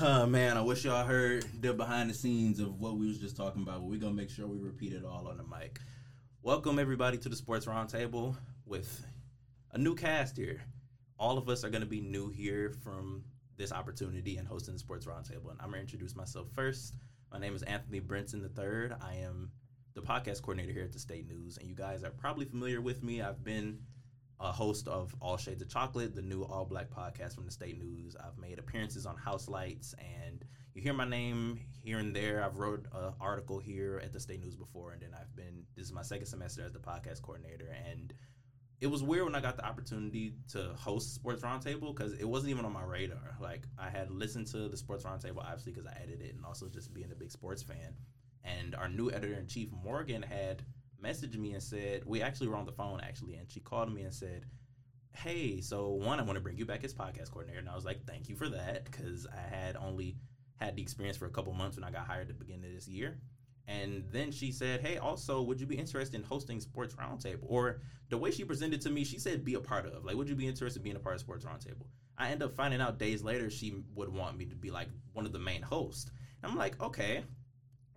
Oh man, I wish y'all heard the behind the scenes of what we was just talking about, but we're gonna make sure we repeat it all on the mic. Welcome everybody to the Sports Roundtable with a new cast here. All of us are gonna be new here from this opportunity and hosting the Sports Roundtable. And I'm gonna introduce myself first. My name is Anthony Brinson III. I am the podcast coordinator here at the State News, and you guys are probably familiar with me. I've been a host of All Shades of Chocolate, the new all black podcast from the State News. I've made appearances on House Lights, and you hear my name here and there. I've wrote an article here at the State News before, and then I've been. This is my second semester as the podcast coordinator, and it was weird when I got the opportunity to host Sports Roundtable because it wasn't even on my radar. Like I had listened to the Sports Roundtable obviously because I edited it, and also just being a big sports fan. And our new editor in chief Morgan had messaged me and said we actually were on the phone actually, and she called me and said, "Hey, so one, I want to bring you back as podcast coordinator." And I was like, "Thank you for that," because I had only had the experience for a couple months when I got hired at the beginning of this year. And then she said, "Hey, also, would you be interested in hosting Sports Roundtable?" Or the way she presented to me, she said, "Be a part of." Like, would you be interested in being a part of Sports Roundtable? I end up finding out days later she would want me to be like one of the main hosts. And I'm like, okay,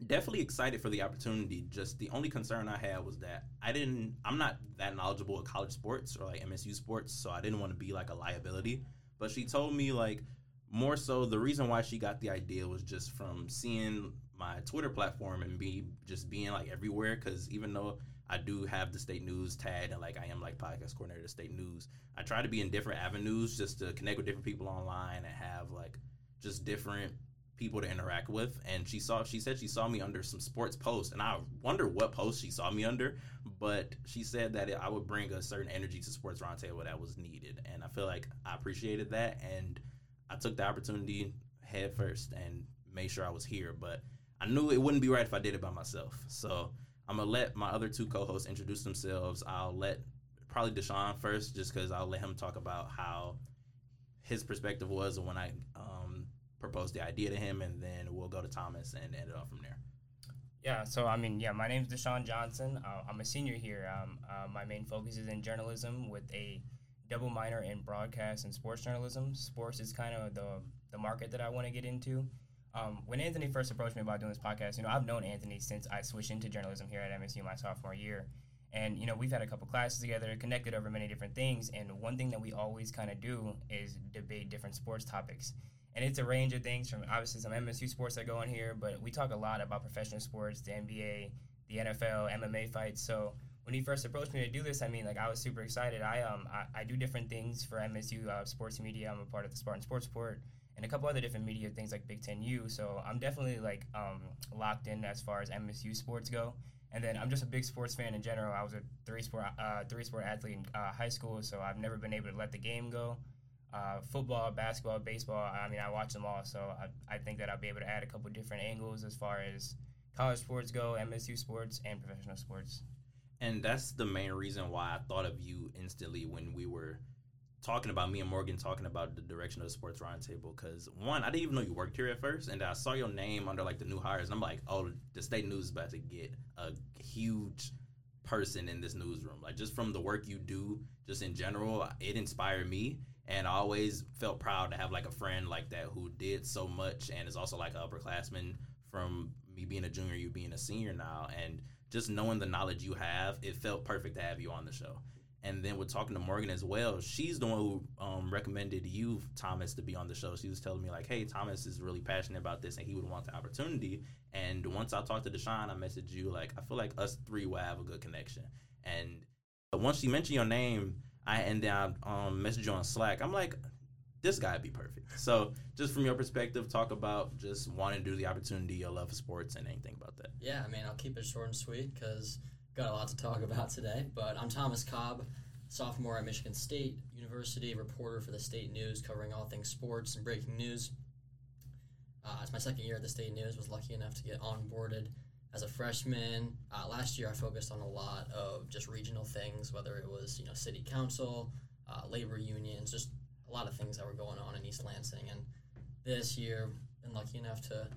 definitely excited for the opportunity. Just the only concern I had was that I didn't. I'm not that knowledgeable of college sports or like MSU sports, so I didn't want to be like a liability. But she told me like more so the reason why she got the idea was just from seeing my Twitter platform and be just being like everywhere. Because even though I do have the state news tag and like I am like podcast coordinator of state news, I try to be in different avenues just to connect with different people online and have like just different people to interact with and she saw she said she saw me under some sports posts and i wonder what post she saw me under but she said that i would bring a certain energy to sports roundtable that was needed and i feel like i appreciated that and i took the opportunity head first and made sure i was here but i knew it wouldn't be right if i did it by myself. So i'm gonna let my other two co-hosts introduce themselves. I'll let probably DeShawn first just because i'll let him talk about how his perspective was when i um, propose the idea to him, and then we'll go to Thomas and end it off from there. Yeah, so I mean, yeah, my name is DeShawn Johnson. Uh, I'm a senior here. Um, uh, my main focus is in journalism with a double minor in broadcast and sports journalism. Sports is kind of the the market that I want to get into. Um, when Anthony first approached me about doing this podcast, you know, I've known Anthony since I switched into journalism here at MSU my sophomore year. And, you know, we've had a couple classes together, connected over many different things. And one thing that we always kind of do is debate different sports topics and it's a range of things from obviously some MSU sports that go on here, but we talk a lot about professional sports, the NBA, the NFL, MMA fights. So when he first approached me to do this, I mean, like I was super excited. I um I, I do different things for MSU uh, sports media. I'm a part of the Spartan Sports Report and a couple other different media things like Big Ten U. So I'm definitely like um, locked in as far as MSU sports go. And then I'm just a big sports fan in general. I was a three sport uh, three sport athlete in uh, high school, so I've never been able to let the game go uh, football, basketball, baseball. I mean, I watch them all, so I, I think that I'll be able to add a couple different angles as far as college sports go, MSU sports, and professional sports. And that's the main reason why I thought of you instantly when we were talking about me and Morgan talking about the direction of the sports roundtable. Because one, I didn't even know you worked here at first, and I saw your name under like the new hires, and I'm like, oh, the state news is about to get a huge person in this newsroom. Like just from the work you do, just in general, it inspired me and I always felt proud to have like a friend like that who did so much and is also like an upperclassman from me being a junior, you being a senior now, and just knowing the knowledge you have, it felt perfect to have you on the show. And then with talking to Morgan as well, she's the one who um, recommended you, Thomas, to be on the show. She was telling me like, "Hey, Thomas is really passionate about this, and he would want the opportunity." And once I talked to DeShawn, I messaged you like, "I feel like us three will have a good connection." And once she mentioned your name, I and then I um, message you on Slack. I'm like, this guy would be perfect. So, just from your perspective, talk about just wanting to do the opportunity, your love for sports, and anything about that. Yeah, I mean, I'll keep it short and sweet because got a lot to talk about today. But I'm Thomas Cobb, sophomore at Michigan State University, reporter for the State News, covering all things sports and breaking news. Uh, it's my second year at the State News. Was lucky enough to get onboarded as a freshman. Uh, last year, I focused on a lot of just regional things, whether it was you know city council, uh, labor unions, just a lot of things that were going on in East Lansing. And this year, been lucky enough to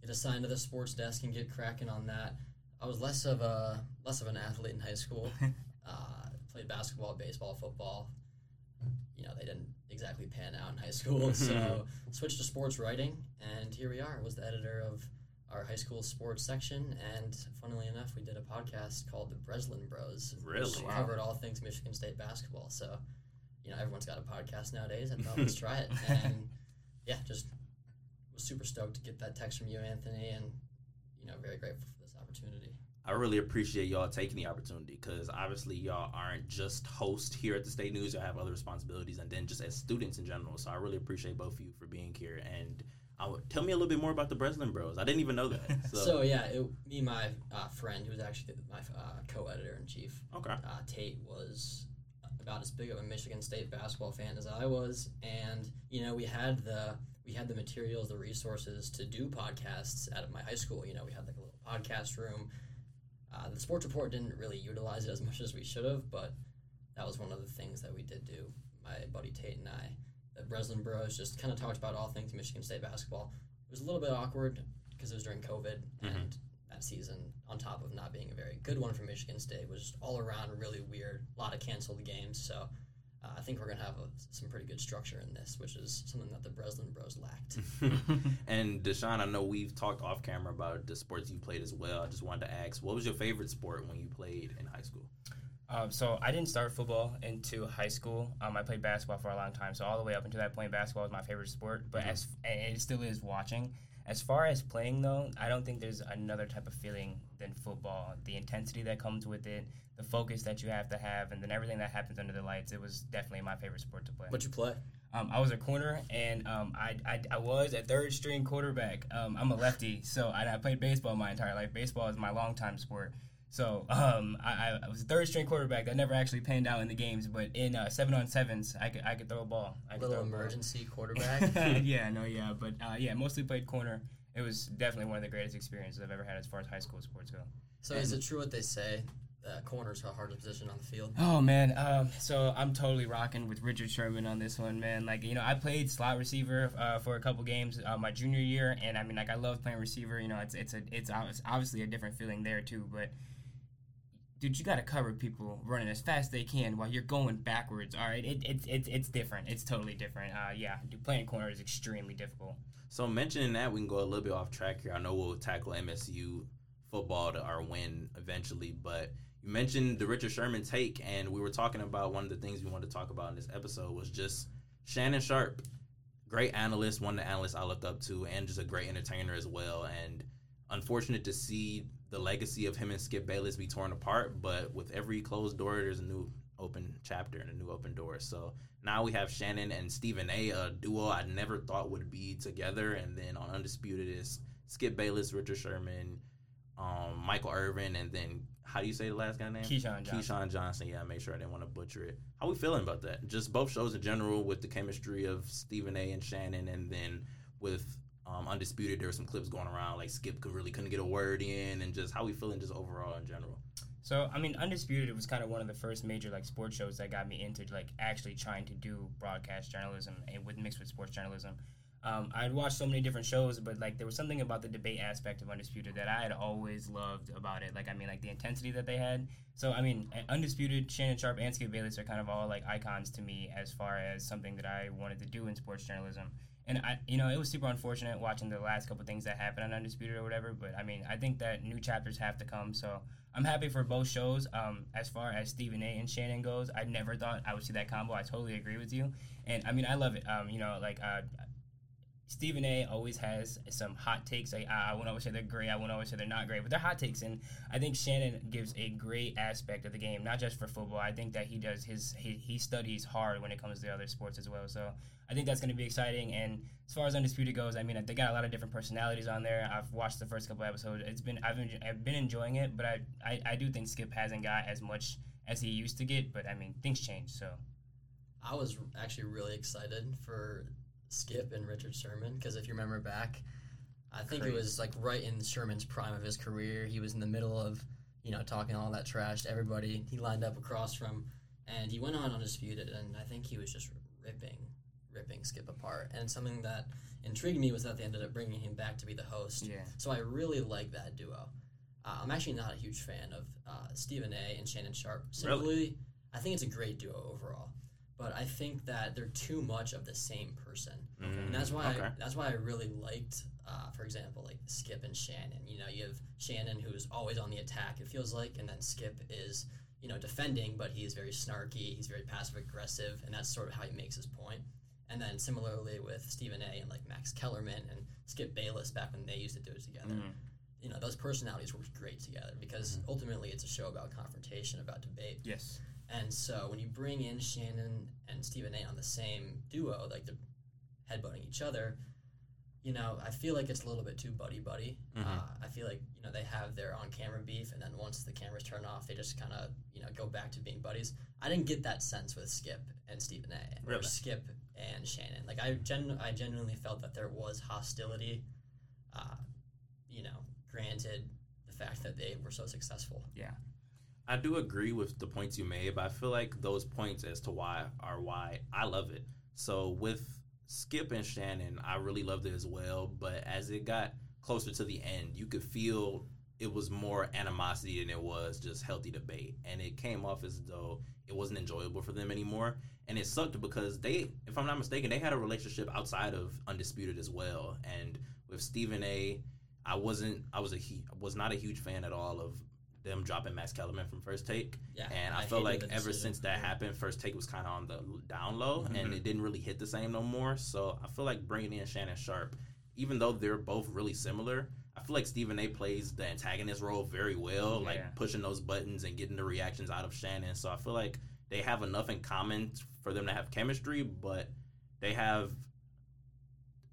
get assigned to the sports desk and get cracking on that. I was less of a less of an athlete in high school. uh, played basketball, baseball, football. you know, they didn't exactly pan out in high school. so switched to sports writing, and here we are. Was the editor of our high school sports section, and funnily enough, we did a podcast called the Breslin Bros. Really? which Wow. covered all things Michigan State basketball. So, you know, everyone's got a podcast nowadays. I thought let's try it, and yeah, just was super stoked to get that text from you, Anthony, and you know, very grateful for this opportunity. I really appreciate y'all taking the opportunity because obviously y'all aren't just hosts here at the State News. Y'all have other responsibilities, and then just as students in general. So I really appreciate both of you for being here. And I would, tell me a little bit more about the Breslin Bros. I didn't even know that. So, So, yeah, it, me and my uh, friend, who was actually my uh, co-editor in chief, okay, uh, Tate was about as big of a Michigan State basketball fan as I was, and you know we had the we had the materials, the resources to do podcasts out of my high school. You know, we had like a little podcast room. Uh, the sports report didn't really utilize it as much as we should have, but that was one of the things that we did do. My buddy Tate and I, the Breslin Bros, just kind of talked about all things Michigan State basketball. It was a little bit awkward because it was during COVID, and that season, on top of not being a very good one for Michigan State, was just all around really weird. A lot of canceled games. So uh, I think we're going to have a, some pretty good structure in this, which is something that the Breslin Bros lacked. and DeShawn, I know we've talked off camera about the sports you played as well. I just wanted to ask, what was your favorite sport when you played in high school? Um, so I didn't start football into high school. Um, I played basketball for a long time. So all the way up until that point, basketball was my favorite sport. But Mhm. as it still is watching. As far as playing though, I don't think there's another type of feeling than football. The intensity that comes with it, the focus that you have to have, and then everything that happens under the lights. It was definitely my favorite sport to play. What'd you play? Um, I was a corner, and um, I, I, I was a third string quarterback. Um, I'm a lefty, so I, I played baseball my entire life. Baseball is my longtime sport. So um, I, I was a third string quarterback that never actually panned out in the games, but in uh, seven on sevens, I could I could throw a ball. I could Little throw a ball. emergency quarterback. yeah, no, yeah, but uh, yeah, mostly played corner. It was definitely one of the greatest experiences I've ever had as far as high school sports go. so is it true what they say? That corners are hardest position on the field. Oh man, um, so I'm totally rocking with Richard Sherman on this one, man. Like you know, I played slot receiver uh, for a couple games uh, my junior year, and I mean, like I love playing receiver. You know, it's it's a it's obvi- obviously a different feeling there too, but. Dude, you got to cover people running as fast as they can while you're going backwards. All right, it, it's it's it's different. It's totally different. Uh, yeah, dude, playing corner is extremely difficult. So mentioning that, we can go a little bit off track here. I know we'll tackle MSU football to our win eventually, but you mentioned the Richard Sherman take, and we were talking about one of the things we wanted to talk about in this episode was just Shannon Sharpe, great analyst, one of the analysts I look up to, and just a great entertainer as well. And unfortunate to see the legacy of him and Skip Bayless be torn apart, but with every closed door, there's a new open chapter and a new open door. So now we have Shannon and Stephen A, a duo I never thought would be together. And then on Undisputed is Skip Bayless, Richard Sherman, um, Michael Irvin, and then how do you say the last guy name? Keyshawn Johnson. Keyshawn Johnson. Yeah, make sure I didn't want to butcher it. How we feeling about that? Just both shows in general with the chemistry of Stephen A and Shannon, and then with um, Undisputed, there were some clips going around like Skip could really couldn't get a word in, and just how we feeling just overall in general. So I mean, Undisputed was kind of one of the first major like sports shows that got me into like actually trying to do broadcast journalism and with mixed with sports journalism. Um, I'd watched so many different shows, but like there was something about the debate aspect of Undisputed that I had always loved about it. Like I mean, like the intensity that they had. So I mean, Undisputed, Shannon Sharpe, and Skip Bayless are kind of all like icons to me as far as something that I wanted to do in sports journalism. And I, you know, it was super unfortunate watching the last couple things that happened on Undisputed or whatever. But I mean, I think that new chapters have to come. So I'm happy for both shows. Um, as far as Stephen A. and Shannon goes, I never thought I would see that combo. I totally agree with you, and I mean I love it. Um, you know, like uh, Stephen A. always has some hot takes. Like I won't always say they're great. I won't always say they're not great, but they're hot takes. And I think Shannon gives a great aspect of the game, not just for football. I think that he does his he, he studies hard when it comes to other sports as well. So I think that's going to be exciting. And as far as Undisputed goes, I mean, they got a lot of different personalities on there. I've watched the first couple episodes. It's been I've been, I've been enjoying it, but I, I I do think Skip hasn't got as much as he used to get. But I mean, things change. So I was actually really excited for Skip and Richard Sherman because if you remember back, I think Crazy. it was like right in Sherman's prime of his career. He was in the middle of you know talking all that trash to everybody. He lined up across from, and he went on undisputed, and I think he was just ripping, ripping Skip apart. And something that intrigued me was that they ended up bringing him back to be the host. yeah. So I really like that duo. Uh, I'm actually not a huge fan of uh, Stephen A. and Shannon Sharpe. Simply, I think it's a great duo overall. But I think that they're too much of the same person, Mm, and that's why okay. I, that's why I really liked, uh, for example, like Skip and Shannon. You know, you have Shannon who's always on the attack. It feels like, and then Skip is you know defending, but he is very snarky. He's very passive aggressive, and that's sort of how he makes his point. And then similarly with Stephen A. and like Max Kellerman and Skip Bayless back when they used to do it together. Mm. You know, those personalities work great together because ultimately it's a show about confrontation, about debate. Yes. And so when you bring in Shannon and Stephen A. on the same duo, like they're headbutting each other, you know, I feel like it's a little bit too buddy buddy. Mhm. Uh, I feel like you know they have their on camera beef, and then once the cameras turn off, they just kind of you know go back to being buddies. I didn't get that sense with Skip and Stephen A. or Really? Skip and Shannon. Like I gen- I genuinely felt that there was hostility. Uh, you know, granted the fact that they were so successful. I do agree with the points you made, but I feel like those points as to why are why I love it. So with Skip and Shannon, I really loved it as well. But as it got closer to the end, you could feel it was more animosity than it was just healthy debate, and it came off as though it wasn't enjoyable for them anymore. And it sucked because they, if I'm not mistaken, they had a relationship outside of Undisputed as well. And with Stephen A, I wasn't, I was a, was not a huge fan at all of them dropping Max Kellerman from First Take. Yeah, And I, felt hated like ever decision. since that happened, First Take was kind of on the down low, and Mhm. it didn't really hit the same no more. So I feel like bringing in Shannon Sharpe, even though they're both really similar, I feel like Stephen A. plays the antagonist role very well, Yeah. like pushing those buttons and getting the reactions out of Shannon. So I feel like they have enough in common for them to have chemistry, but they have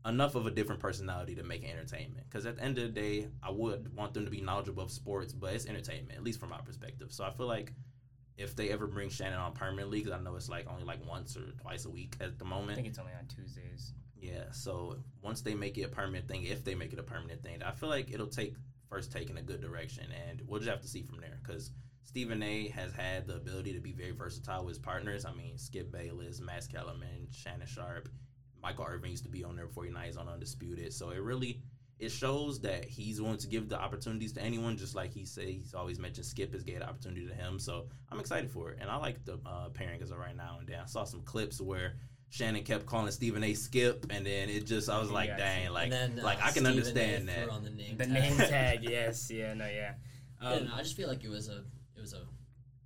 enough of a different personality to make entertainment. Because at the end of the day, I would want them to be knowledgeable of sports, but it's entertainment, at least from my perspective. So I feel like if they ever bring Shannon on permanently, because I know it's like only like once or twice a week at the moment. I think it's only on Tuesdays. Yeah, so once they make it a permanent thing, if they make it a permanent thing, I feel like it'll take first take in a good direction, and we'll just have to see from there. Because Stephen A. has had the ability to be very versatile with his partners. I mean, Skip Bayless, Max Kellerman, Shannon Sharpe, Michael Irvin used to be on there before now he's on Undisputed. So it really it shows that he's willing to give the opportunities to anyone, just like he said. He's always mentioned Skip has gave the opportunity to him. So I'm excited for it, and I like the uh, pairing as of right now and then. I saw some clips where. Shannon kept calling Stephen A. Skip, and then it just I was like, Yeah, dang, like, then, uh, like I can Stephen understand threw that. on the name The tag. name tag, yes, yeah, no, yeah. Yeah, Um, no, I just feel like it was a it was a,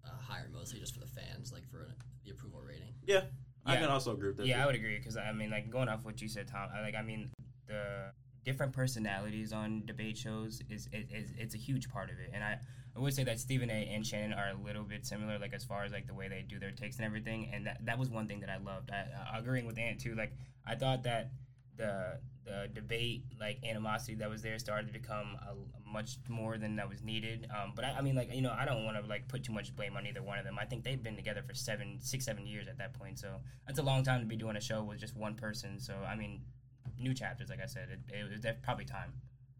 a hire mostly just for the fans, like for the approval rating. Yeah, I can also agree with that. Yeah, I would agree because I mean, like going off what you said, Tom. I, like, I mean, the different personalities on debate shows is, is, is it's a huge part of it, and I, I would say that Stephen A. and Shannon are a little bit similar, like as far as like the way they do their takes and everything, and that that was one thing that I loved. I, I agreeing with Ant too. Like, I thought that the the debate like animosity that was there started to become a, much more than that was needed. Um, but I, I mean, like you know, I don't want to like put too much blame on either one of them. I think they've been together for seven, six, seven years at that point. So that's a long time to be doing a show with just one person. So I mean, new chapters, like I said, it, it was probably time.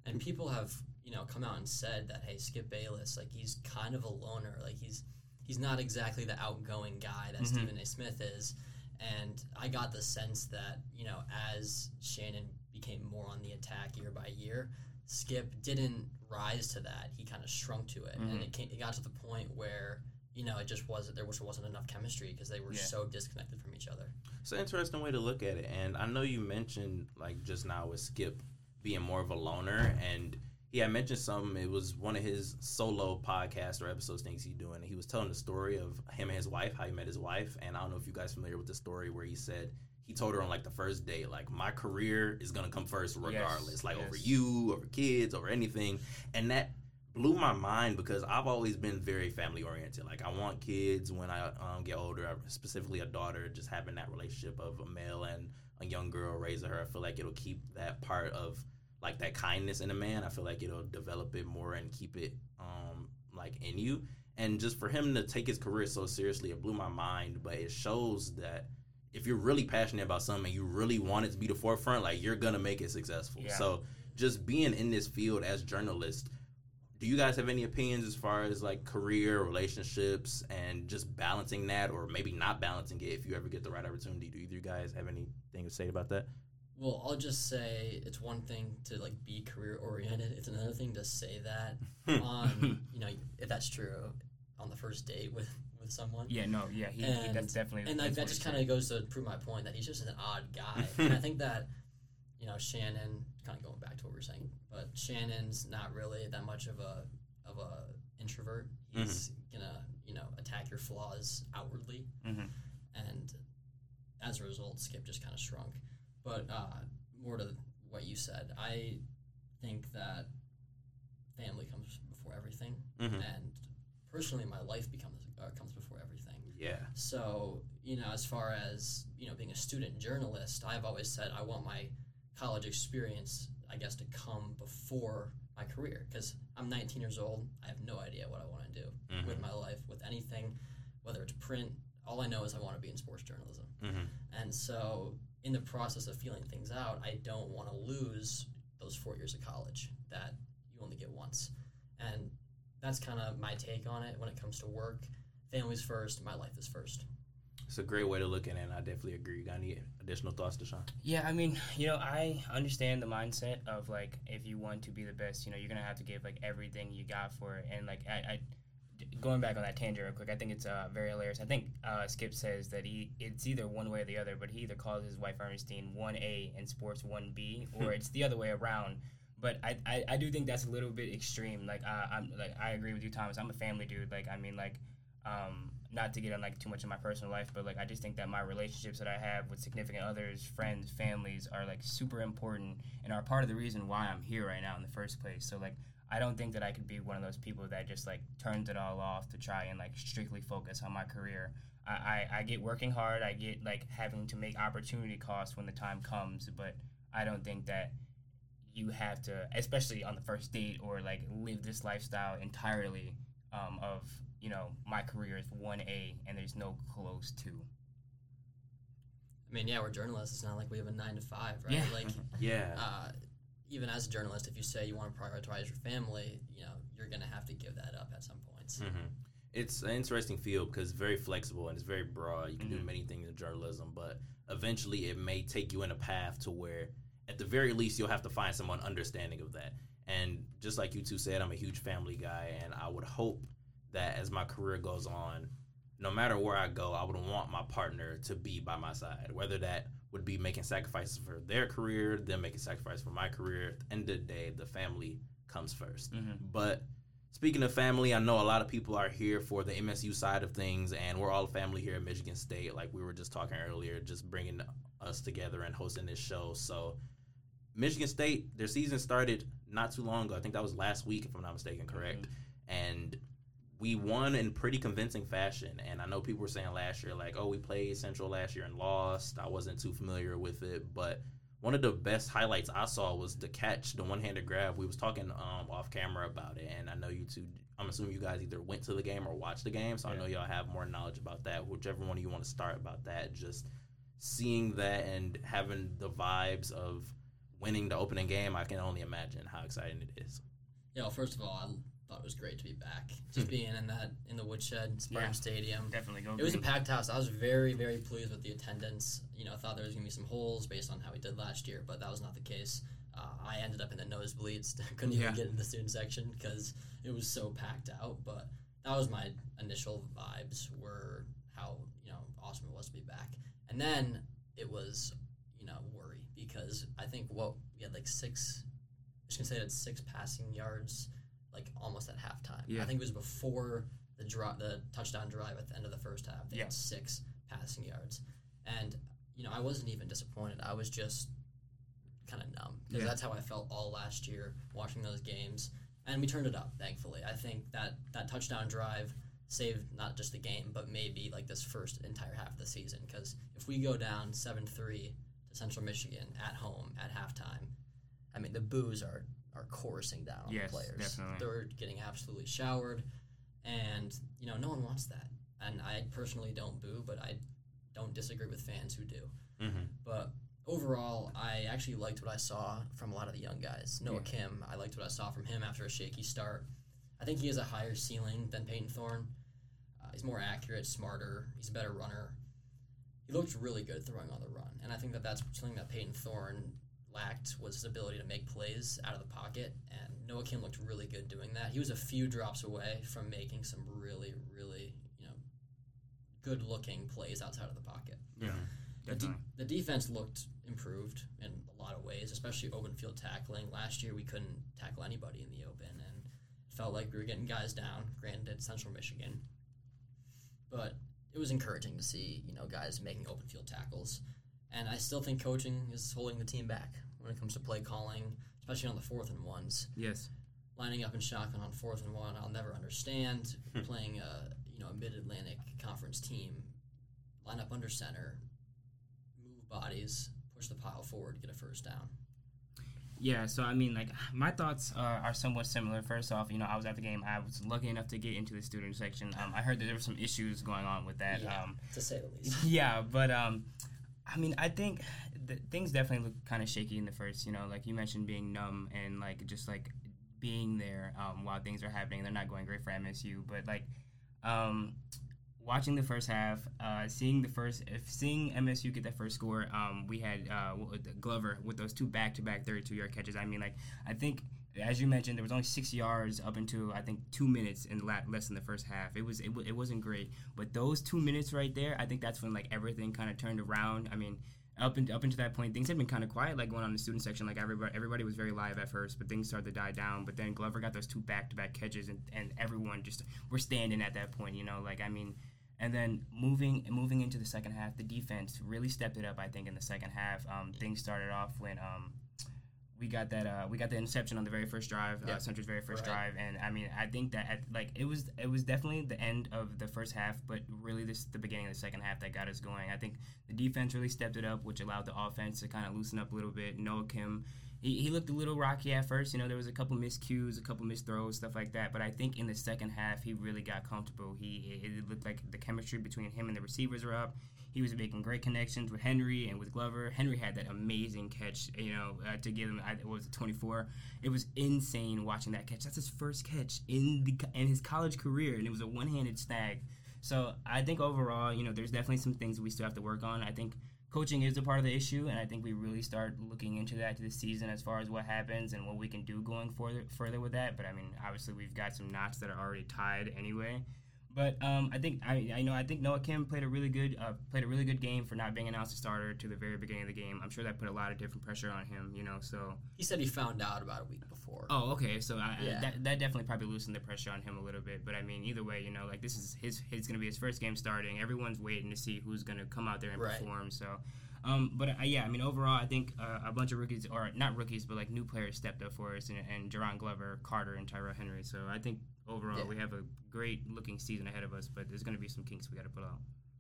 And people have you know come out and said that hey, Skip Bayless, like he's kind of a loner, like he's he's not exactly the outgoing guy that Mhm. Stephen A. Smith is. And I got the sense that you know as Shannon became more on the attack year by year, Skip didn't rise to that. He kind of shrunk to it, and Mhm. it, came, it got to the point where you know it just wasn't there just wasn't enough chemistry because they were Yeah. so disconnected from each other. It's an interesting way to look at it. And I know you mentioned like just now with Skip being more of a loner and he had mentioned something. It was one of his solo podcast or episodes things he's doing. He was telling the story of him and his wife, how he met his wife. And I don't know if you guys familiar with the story where he said he told her on like the first date, like my career is gonna come first regardless, like over you, over kids, over anything. And that blew my mind because I've always been very family oriented. Like I want kids when I um, get older, specifically a daughter, just having that relationship of a male and a young girl raising her. I feel like it'll keep that part of like that kindness in a man. I feel like it'll develop it more and keep it um, like in you. And just for him to take his career so seriously, it blew my mind. But it shows that if you're really passionate about something, you really want it to be the forefront, like you're gonna make it successful. Yeah. So just being in this field as journalists, do you guys have any opinions as far as like career, relationships, and just balancing that, or maybe not balancing it if you ever get the right opportunity? Do either you guys have anything to say about that? Well, I'll just say it's one thing to like be career oriented. It's another thing to say that on um, you know if that's true on the first date with with someone. Yeah, no, yeah, he, he that's definitely. and like that just kind of goes to prove my point that he's just an odd guy. and I think that you know Shannon, kind of going back to what we were saying, but Shannon's not really that much of a of a introvert. He's gonna you know attack your flaws outwardly, Mhm. and as a result, Skip just kind of shrunk. But uh, more to what you said, I think that family comes before everything, Mhm. and personally, my life becomes uh, comes. Yeah. So, you know, as far as, you know, being a student journalist, I've always said I want my college experience, I guess, to come before my career because I'm 19 years old. I have no idea what I want to do Mhm. with my life, with anything, whether it's print. All I know is I want to be in sports journalism. Mhm. And so, in the process of feeling things out, I don't want to lose those four years of college that you only get once. And that's kind of my take on it when it comes to work. Family's first, my life is first. It's a great way to look at it, and I definitely agree. You got any additional thoughts, DeShawn? Yeah, I mean, you know, I understand the mindset of like if you want to be the best, you know, you're gonna have to give like everything you got for it. And like I, I going back on that tangent real quick, I think it's uh, very hilarious. I think uh, Skip says that he it's either one way or the other, but he either calls his wife Ernestine one A and sports one B, or it's the other way around. But I, I, I do think that's a little bit extreme. Like uh, I'm like I agree with you, Thomas. I'm a family dude. Like I mean like um, not to get on like too much of my personal life, but like I just think that my relationships that I have with significant others, friends, families are like super important and are part of the reason why I'm here right now in the first place. So like I don't think that I could be one of those people that just like turns it all off to try and like strictly focus on my career. I, I, I get working hard, I get like having to make opportunity costs when the time comes, but I don't think that you have to, especially on the first date, or like live this lifestyle entirely um, of you know my career is one A and there's no close to. I mean, yeah, we're journalists. It's not like we have a nine to five, right? Yeah. Like, Yeah. uh, even as a journalist, if you say you want to prioritize your family, you know, you're going to have to give that up at some points. hmm It's an interesting field because it's very flexible and it's very broad. You can do Mhm. many things in journalism, but eventually it may take you in a path to where, at the very least, you'll have to find someone understanding of that. And just like you two said, I'm a huge family guy, and I would hope that as my career goes on, no matter where I go, I would want my partner to be by my side. Whether that would be making sacrifices for their career, them making sacrifices for my career. At the end of the day, the family comes 1st Mhm. But speaking of family, I know a lot of people are here for the MSU side of things, and we're all family here at Michigan State. Like we were just talking earlier, just bringing us together and hosting this show. So, Michigan State, their season started not too long ago. I think that was last week, if I'm not mistaken, correct? And we won in pretty convincing fashion. And I know people were saying last year, like, oh, we played Central last year and lost. I wasn't too familiar with it, but one of the best highlights I saw was the catch, the one-handed grab. We was talking um, off camera about it, and I know you two. I'm assuming you guys either went to the game or watched the game, so I know y'all have more knowledge about that. Whichever one of you want to start about that, just seeing that and having the vibes of winning the opening game, I can only imagine how exciting it is. Yeah, well, first of all, I thought it was great to be back. Just being in that, in the Woodshed, Spartan Yeah. Stadium. Definitely go. It was a packed house. I was very, very pleased with the attendance. You know, I thought there was going to be some holes based on how we did last year, but that was not the case. Uh, I ended up in the nosebleeds. Couldn't even Yeah. get in the student section because it was so packed out. But that was my initial vibes were how, you know, awesome it was to be back. And then it was, you know, worry because I think what we had like six, I was to say it had six passing yards like almost at halftime. Yeah. I think it was before the draw, the touchdown drive at the end of the first half. They Yeah. had six passing yards, and you know I wasn't even disappointed. I was just kind of numb because Yeah. that's how I felt all last year watching those games, and we turned it up. Thankfully, I think that that touchdown drive saved not just the game, but maybe like this first entire half of the season. Because if we go down seven three to Central Michigan at home at halftime, I mean the boos are are coursing down on Yes, the players. definitely. They're getting absolutely showered, and you know no one wants that. And I personally don't boo, but I don't disagree with fans who do. Mm-hmm. But overall, I actually liked what I saw from a lot of the young guys. Noah Kim, I liked what I saw from him after a shaky start. I think he has a higher ceiling than Payton Thorne. Uh, he's more accurate, smarter. He's a better runner. He looked really good throwing on the run, and I think that that's something that Payton Thorne lacked was his ability to make plays out of the pocket, and Noah Kim looked really good doing that. He was a few drops away from making some really, really, you know, good looking plays outside of the pocket. Yeah, The, de- the defense looked improved in a lot of ways, especially open field tackling. Last year, we couldn't tackle anybody in the open, and it felt like we were getting guys down. Granted, Central Michigan, but it was encouraging to see you know guys making open field tackles. And I still think coaching is holding the team back when it comes to play calling, especially on the fourth and ones. Yes. Lining up in shotgun on fourth and one, I'll never understand. playing a you know a Mid Atlantic Conference team, line up under center, move bodies, push the pile forward, get a first down. Yeah, so I mean, like my thoughts are, are somewhat similar. First off, you know, I was at the game. I was lucky enough to get into the student section. Um, I heard that there were some issues going on with that. Yeah, Um, to say the least. yeah, but um, I mean, I think things definitely look kind of shaky in the first. You know, like you mentioned, being numb and like just like being there um, while things are happening. They're not going great for MSU, but like um, watching the first half, uh, seeing the first, if seeing MSU get that first score, um, we had uh, Glover with those two back-to-back 32-yard catches. I mean, like I think. As you mentioned, there was only six yards up into I think two minutes in la- less than the first half. It was it, w- it wasn't great, but those two minutes right there, I think that's when like everything kind of turned around. I mean, up and up into that point, things had been kind of quiet, like going on in the student section. Like everybody, everybody was very live at first, but things started to die down. But then Glover got those two back-to-back catches, and, and everyone just we're standing at that point. You know, like I mean, and then moving moving into the second half, the defense really stepped it up. I think in the second half, um, things started off when um, we got that uh, we got the interception on the very first drive, uh, Yeah. Central's very first Right. drive, and I mean I think that at, like it was it was definitely the end of the first half, but really this the beginning of the second half that got us going. I think the defense really stepped it up, which allowed the offense to kind of loosen up a little bit. Noah Kim. He, he looked a little rocky at first, you know. There was a couple miscues, a couple missed throws, stuff like that. But I think in the second half, he really got comfortable. He it, it looked like the chemistry between him and the receivers were up. He was making great connections with Henry and with Glover. Henry had that amazing catch, you know, uh, to give him what was it 24. It was insane watching that catch. That's his first catch in the in his college career, and it was a one-handed snag. So I think overall, you know, there's definitely some things we still have to work on. I think coaching is a part of the issue, and I think we really start looking into that this season as far as what happens and what we can do going further further with that. But I mean, obviously, we've got some knots that are already tied anyway. But um, I think I, I know I think Noah Kim played a really good uh, played a really good game for not being announced a starter to the very beginning of the game. I'm sure that put a lot of different pressure on him, you know. So He said he found out about a week before. oh, okay, so I, Yeah. that, that definitely probably loosened the pressure on him a little bit. But I mean, either way, you know, like this is his his gonna be his first game starting. Everyone's waiting to see who's gonna come out there and Right. perform. So. Um, but uh, yeah, I mean, overall, I think uh, a bunch of rookies, or not rookies, but like new players stepped up for us, and, and Jaron Glover, Carter, and Tyrell Henry. So I think overall Yeah. we have a great looking season ahead of us, but there's going to be some kinks we got to pull out.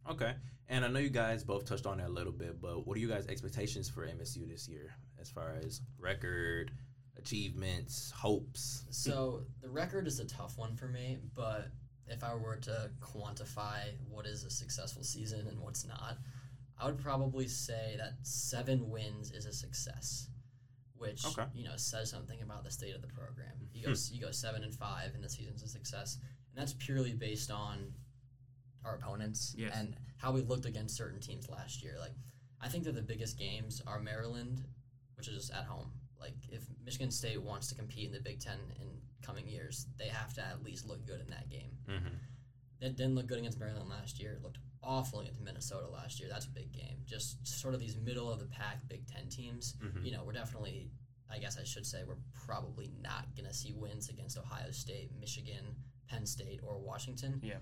Okay. And I know you guys both touched on it a little bit, but what are you guys' expectations for MSU this year as far as record, achievements, hopes? So the record is a tough one for me, but if I were to quantify what is a successful season and what's not, I would probably say that seven wins is a success, which Okay. you know says something about the state of the program. You go you go seven and five, and the season's a success, and that's purely based on our opponents Yes. and how we looked against certain teams last year. Like I think that the biggest games are Maryland, which is at home. Like if Michigan State wants to compete in the Big Ten in coming years, they have to at least look good in that game. Mm-hmm. They didn't look good against Maryland last year. It looked awful against Minnesota last year. That's a big game. Just sort of these middle of the pack Big Ten teams. Mhm. You know, we're definitely. I guess I should say we're probably not going to see wins against Ohio State, Michigan, Penn State, or Washington. Yeah.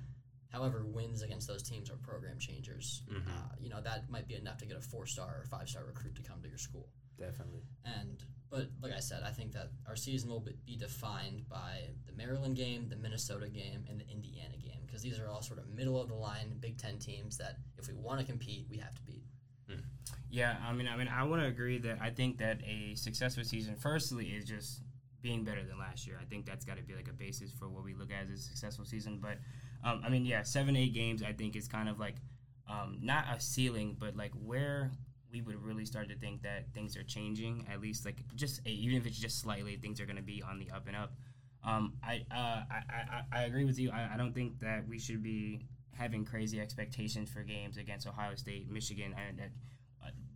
However, wins against those teams are program changers. Mhm. Uh, you know that might be enough to get a four-star or five-star recruit to come to your school. Definitely. And but like I said, I think that our season will be defined by the Maryland game, the Minnesota game, and the Indiana game because these are all sort of middle of the line Big Ten teams that if we want to compete, we have to beat. Yeah, I mean, I mean, I want to agree that I think that a successful season, firstly, is just being better than last year. I think that's got to be like a basis for what we look at as a successful season. But um, I mean, yeah, seven, eight games, I think is kind of like um, not a ceiling, but like where we would really start to think that things are changing. At least like just even if it's just slightly, things are going to be on the up and up. Um, I, uh, I, I I agree with you. I, I don't think that we should be having crazy expectations for games against Ohio State, Michigan, and. uh,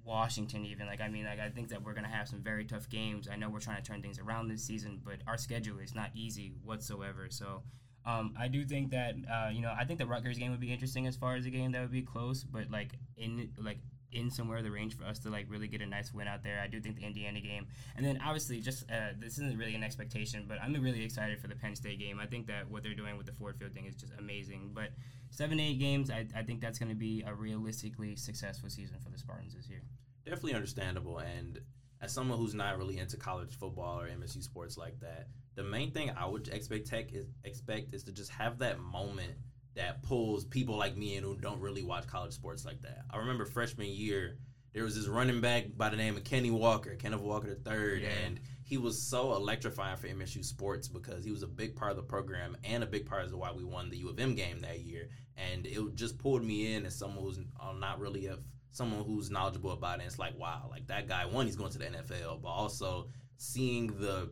Washington, even like I mean, like I think that we're gonna have some very tough games. I know we're trying to turn things around this season, but our schedule is not easy whatsoever. So um, I do think that uh, you know I think the Rutgers game would be interesting as far as a game that would be close, but like in like in somewhere the range for us to like really get a nice win out there. I do think the Indiana game, and then obviously just uh, this isn't really an expectation, but I'm really excited for the Penn State game. I think that what they're doing with the Ford Field thing is just amazing. But seven eight games, I, I think that's going to be a realistically successful season for the Spartans this year. Definitely understandable, and as someone who's not really into college football or MSU sports like that, the main thing I would expect Tech is expect is to just have that moment that pulls people like me in who don't really watch college sports like that. I remember freshman year, there was this running back by the name of Kenny Walker, Kenneth Walker III, yeah. and he was so electrifying for MSU sports because he was a big part of the program and a big part of why we won the U of M game that year. And it just pulled me in as someone who's uh, not really a someone who's knowledgeable about it. And it's like, wow, like that guy, one, he's going to the NFL, but also seeing the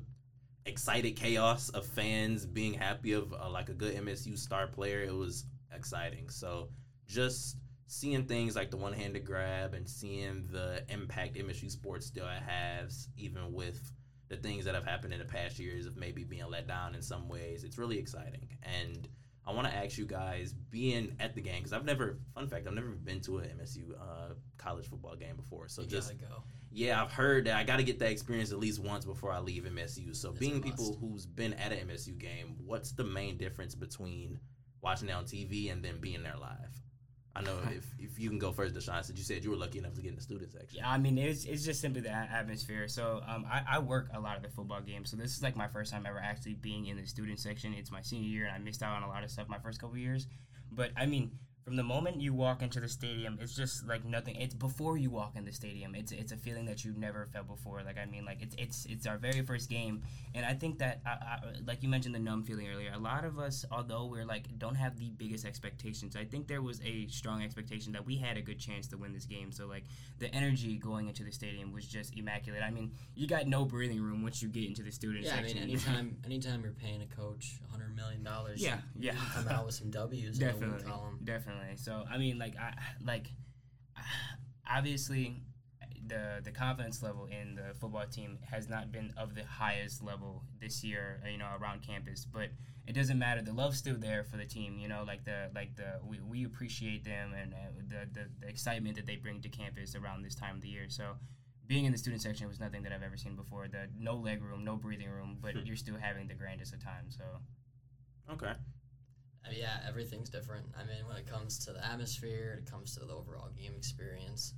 excited chaos of fans being happy of uh, like a good MSU star player. It was exciting. So just seeing things like the one-handed grab and seeing the impact MSU sports still has, even with the things that have happened in the past years of maybe being let down in some ways, it's really exciting. And I want to ask you guys, being at the game, because I've never, fun fact, I've never been to an MSU uh, college football game before. So you just go yeah, I've heard that I got to get that experience at least once before I leave MSU. So, being people who's been at an MSU game, what's the main difference between watching it on TV and then being there live? I know if, if you can go first, DeShawn, since you said you were lucky enough to get in the student section. Yeah, I mean, it's, it's just simply the atmosphere. So um, I, I work a lot of the football games. So this is like my first time ever actually being in the student section. It's my senior year, and I missed out on a lot of stuff my first couple years. But I mean, from the moment you walk into the stadium, it's just like nothing. It's before you walk in the stadium. It's it's a feeling that you've never felt before. Like I mean, like it's it's it's our very first game, and I think that I, I, like you mentioned the numb feeling earlier. A lot of us, although we're like don't have the biggest expectations, I think there was a strong expectation that we had a good chance to win this game. So like the energy going into the stadium was just immaculate. I mean, you got no breathing room once you get into the student yeah, section. I mean, anytime anytime you're paying a coach hundred million dollars, yeah, yeah, come out with some W's definitely, column. definitely. So I mean, like I like obviously the the confidence level in the football team has not been of the highest level this year, you know, around campus. But it doesn't matter. The love's still there for the team. You know, like the like the we, we appreciate them and uh, the, the the excitement that they bring to campus around this time of the year. So being in the student section was nothing that I've ever seen before. The no leg room, no breathing room, but you're still having the grandest of times. So okay, yeah, everything's different. I mean, when it comes to the atmosphere, it comes to the overall game experience.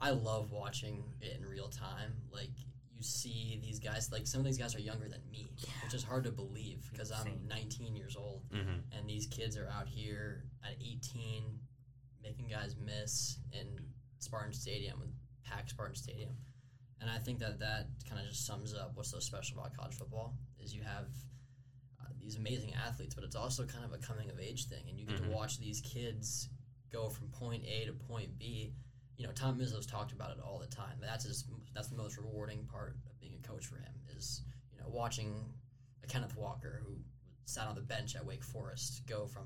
I love watching it in real time. Like you see these guys, like some of these guys are younger than me, which is hard to believe because I'm 19 years old, mm-hmm. and these kids are out here at 18, making guys miss in Spartan Stadium, packed Spartan Stadium, and I think that that kind of just sums up what's so special about college football is you have these amazing athletes, but it's also kind of a coming of age thing, and you get mm-hmm. to watch these kids go from point A to point B. You know, Tom Izzo's talked about it all the time. That's his, that's the most rewarding part of being a coach for him is you know watching a Kenneth Walker who sat on the bench at Wake Forest go from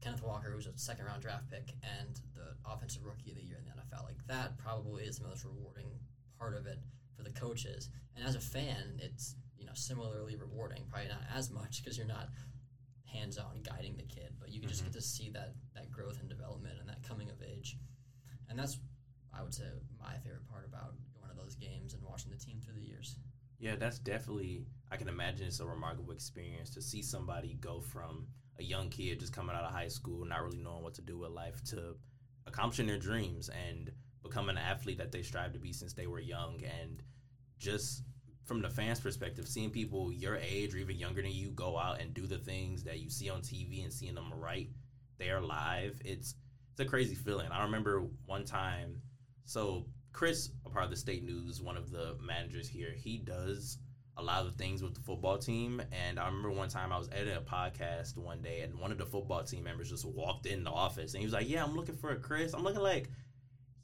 Kenneth Walker, who was a second round draft pick and the offensive rookie of the year in the NFL. Like that probably is the most rewarding part of it for the coaches. And as a fan, it's you know similarly rewarding. Probably not as much because you're not hands on guiding the kid, but you can just mm-hmm. get to see that that growth and development and that coming of age, and that's I would say my favorite part about going to those games and watching the team through the years. Yeah, that's definitely. I can imagine it's a remarkable experience to see somebody go from a young kid just coming out of high school, not really knowing what to do with life, to accomplishing their dreams and becoming an athlete that they strive to be since they were young, and just from the fans' perspective, seeing people your age or even younger than you go out and do the things that you see on TV and seeing them right there live, it's it's a crazy feeling. I remember one time, so Chris, a part of the state news, one of the managers here, he does a lot of things with the football team. And I remember one time I was editing a podcast one day, and one of the football team members just walked in the office, and he was like, "Yeah, I'm looking for a Chris. I'm looking like."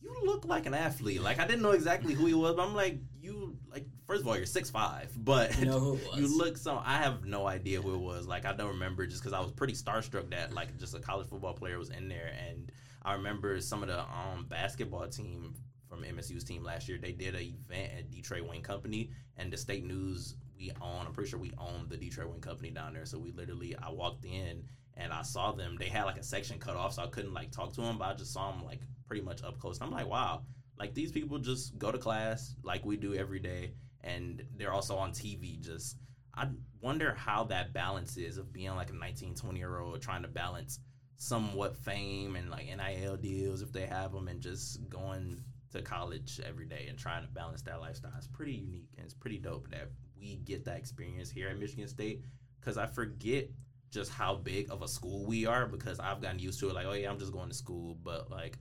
You look like an athlete. Like I didn't know exactly who he was, but I'm like, you like first of all, you're six five, but you, know you look so. I have no idea who it was. Like I don't remember, just because I was pretty starstruck that like just a college football player was in there, and I remember some of the um, basketball team from MSU's team last year. They did an event at Detroit Wing Company, and the state news we own. I'm pretty sure we own the Detroit Wing Company down there. So we literally, I walked in and I saw them. They had like a section cut off, so I couldn't like talk to them, but I just saw them like pretty much up close. And I'm like, wow, like these people just go to class like we do every day, and they're also on TV. Just I wonder how that balance is of being like a 19, 20 year old trying to balance somewhat fame and like NIL deals if they have them, and just going to college every day and trying to balance that lifestyle. It's pretty unique and it's pretty dope that we get that experience here at Michigan State. Because I forget just how big of a school we are because I've gotten used to it. Like, oh yeah, I'm just going to school, but like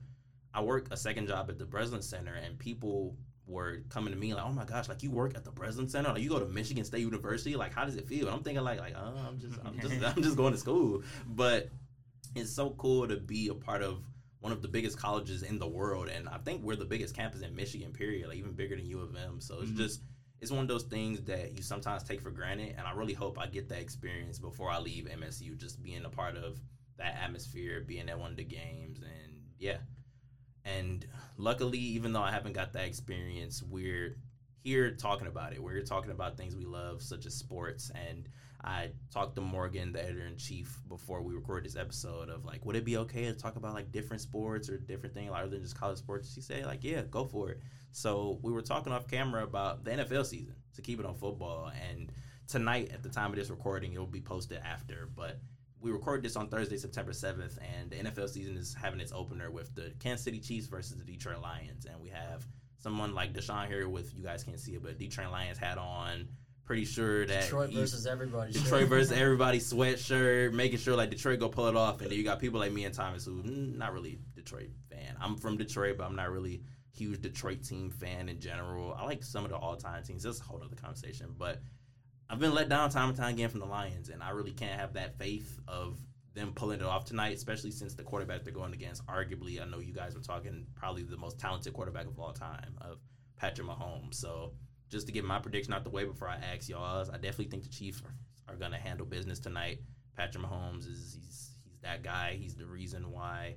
I work a second job at the Breslin Center, and people were coming to me like, "Oh my gosh, like you work at the Breslin Center, like you go to Michigan State University, like how does it feel?" And I'm thinking like, like oh, I'm just, I'm just, I'm just going to school, but it's so cool to be a part of one of the biggest colleges in the world, and I think we're the biggest campus in Michigan, period, like even bigger than U of M. So it's mm-hmm. just it's one of those things that you sometimes take for granted, and I really hope I get that experience before I leave MSU, just being a part of that atmosphere, being at one of the games, and yeah, and luckily, even though I haven't got that experience, we're here talking about it. We're talking about things we love, such as sports. And I talked to Morgan, the editor in chief, before we record this episode of like, would it be okay to talk about like different sports or different things other than just college sports? She said like, yeah, go for it. So we were talking off camera about the NFL season to keep it on football. And tonight, at the time of this recording, it will be posted after, but we recorded this on Thursday, September 7th, and the NFL season is having its opener with the Kansas City Chiefs versus the Detroit Lions. And we have someone like DeShawn here with, you guys can't see it, but Detroit Lions hat on. Pretty sure that Detroit versus everybody. Detroit versus everybody sweatshirt, making sure like Detroit go pull it off, and then you got people like me and Thomas who mm, not really Detroit fan. I'm from Detroit, but I'm not really huge Detroit team fan in general. I like some of the all time teams. That's a whole other conversation, but I've been let down time and time again from the Lions, and I really can't have that faith of them pulling it off tonight, especially since the quarterback they're going against, arguably, I know you guys were talking probably the most talented quarterback of all time, of Patrick Mahomes. So just to get my prediction out the way before I ask y'all, I definitely think the Chiefs are, are going to handle business tonight. Patrick Mahomes is he's he's that guy. He's the reason why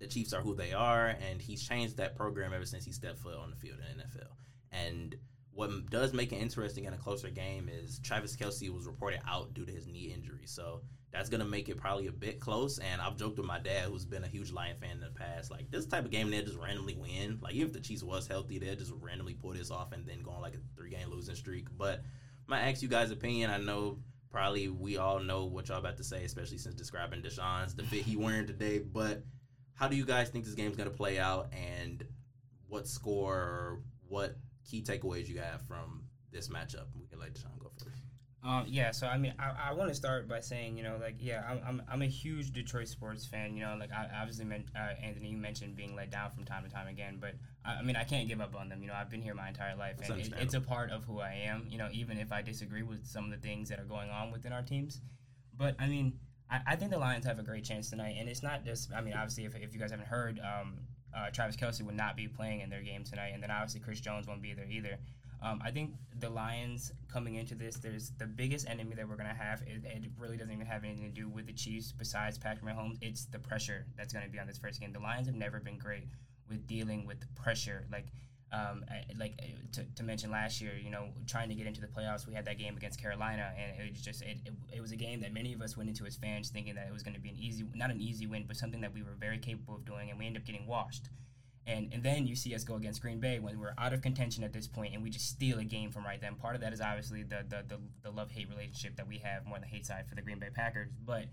the Chiefs are who they are, and he's changed that program ever since he stepped foot on the field in the NFL. And what does make it interesting in a closer game is Travis Kelce was reported out due to his knee injury. So that's gonna make it probably a bit close. And I've joked with my dad, who's been a huge Lion fan in the past, like this type of game they just randomly win. Like even if the Chiefs was healthy, they'd just randomly pull this off and then go on like a three game losing streak. But I'm ask you guys' opinion. I know probably we all know what y'all about to say, especially since describing DeShawn's the fit he wearing today. But how do you guys think this game's gonna play out and what score or what key takeaways you have from this matchup. We can let DeShawn go first. Um, yeah, so I mean, I, I want to start by saying, you know, like, yeah, I'm, I'm, I'm a huge Detroit sports fan. You know, like, I obviously, meant, uh, Anthony, you mentioned being let down from time to time again, but I, I, mean, I can't give up on them. You know, I've been here my entire life, and it, it's a part of who I am. You know, even if I disagree with some of the things that are going on within our teams, but I mean, I, I think the Lions have a great chance tonight, and it's not just. I mean, obviously, if, if you guys haven't heard, um, uh, Travis Kelce would not be playing in their game tonight, and then obviously Chris Jones won't be there either. Um, I think the Lions coming into this, there's the biggest enemy that we're gonna have. It, it, really doesn't even have anything to do with the Chiefs besides Patrick Mahomes. It's the pressure that's gonna be on this first game. The Lions have never been great with dealing with pressure. Like um, like to, to, mention last year, you know, trying to get into the playoffs, we had that game against Carolina, and it was just it, it, it was a game that many of us went into as fans thinking that it was going to be an easy, not an easy win, but something that we were very capable of doing, and we ended up getting washed. And and then you see us go against Green Bay when we're out of contention at this point, and we just steal a game from right then. Part of that is obviously the the, the, the love hate relationship that we have more on the hate side for the Green Bay Packers, but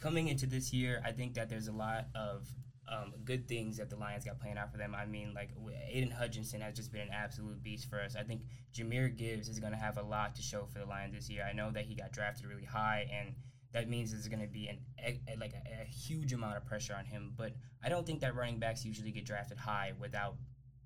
coming into this year, I think that there's a lot of um, good things that the Lions got playing out for them. I mean, like Aidan Hutchinson has just been an absolute beast for us. I think Jahmyr Gibbs is going to have a lot to show for the Lions this year. I know that he got drafted really high, and that means there's going to be an a, like a, a, huge amount of pressure on him. But I don't think that running backs usually get drafted high without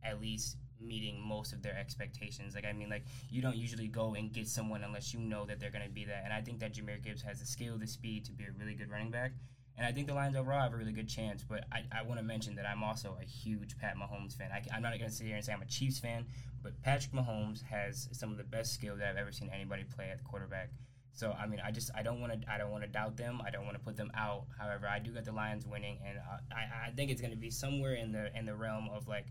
at least meeting most of their expectations. Like I mean, like you don't usually go and get someone unless you know that they're going to be that. And I think that Jahmyr Gibbs has the skill, the speed to be a really good running back. And I think the Lions overall have a really good chance. But I, I want to mention that I'm also a huge Pat Mahomes fan. I, am not going to sit here and say I'm a Chiefs fan, but Patrick Mahomes has some of the best skill that I've ever seen anybody play at the quarterback. So I mean, I just I don't want to I don't want to doubt them. I don't want to put them out. However, I do got the Lions winning, and uh, I I think it's going to be somewhere in the in the realm of like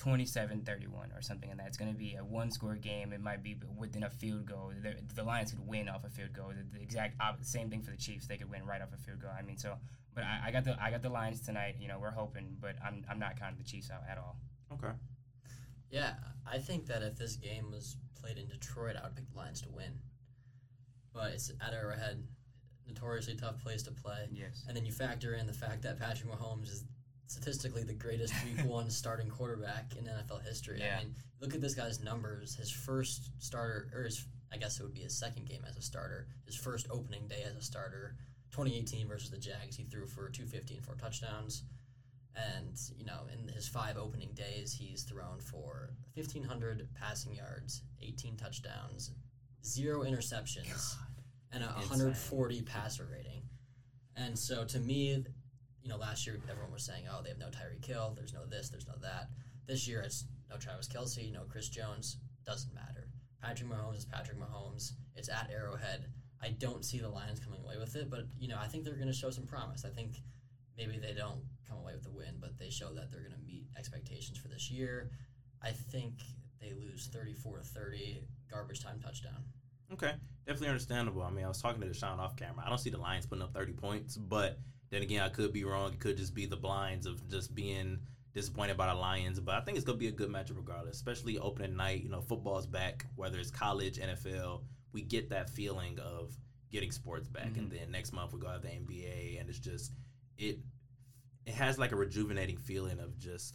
27-31 or something like that. It's going to be a one-score game. It might be within a field goal. The, the Lions could win off a field goal. The, the exact op- same thing for the Chiefs. They could win right off a field goal. I mean, so but I, I got the I got the Lions tonight. You know, we're hoping, but I'm I'm not counting the Chiefs out at all. Okay. Yeah, I think that if this game was played in Detroit, I would pick the Lions to win. But it's at Arrowhead, notoriously tough place to play. Yes. And then you factor in the fact that Patrick Mahomes is statistically the greatest week one starting quarterback in NFL history. Yeah. I mean, look at this guy's numbers. His first starter, or his, I guess it would be his second game as a starter, his first opening day as a starter, 2018 versus the Jags, he threw for 250 and four touchdowns. And, you know, in his five opening days, he's thrown for 1,500 passing yards, 18 touchdowns, zero interceptions, and a Insane. 140 passer rating. And so to me, you know, last year everyone was saying, oh, they have no Tyreek Hill, there's no this, there's no that. This year it's no Travis Kelce, no Chris Jones, doesn't matter. Patrick Mahomes is Patrick Mahomes. It's at Arrowhead. I don't see the Lions coming away with it, but you know, I think they're going to show some promise. I think maybe they don't come away with the win, but they show that they're going to meet expectations for this year. I think they lose 34 to 30, garbage time touchdown. Okay, definitely understandable. I mean, I was talking to DeShawn off camera. I don't see the Lions putting up 30 points, but then again, I could be wrong. It could just be the blinds of just being disappointed by the Lions. But I think it's going to be a good matchup regardless, especially opening night. You know, football's back, whether it's college, NFL. We get that feeling of getting sports back, and mm-hmm. then next month we go have the NBA, and it's just it. It has like a rejuvenating feeling of just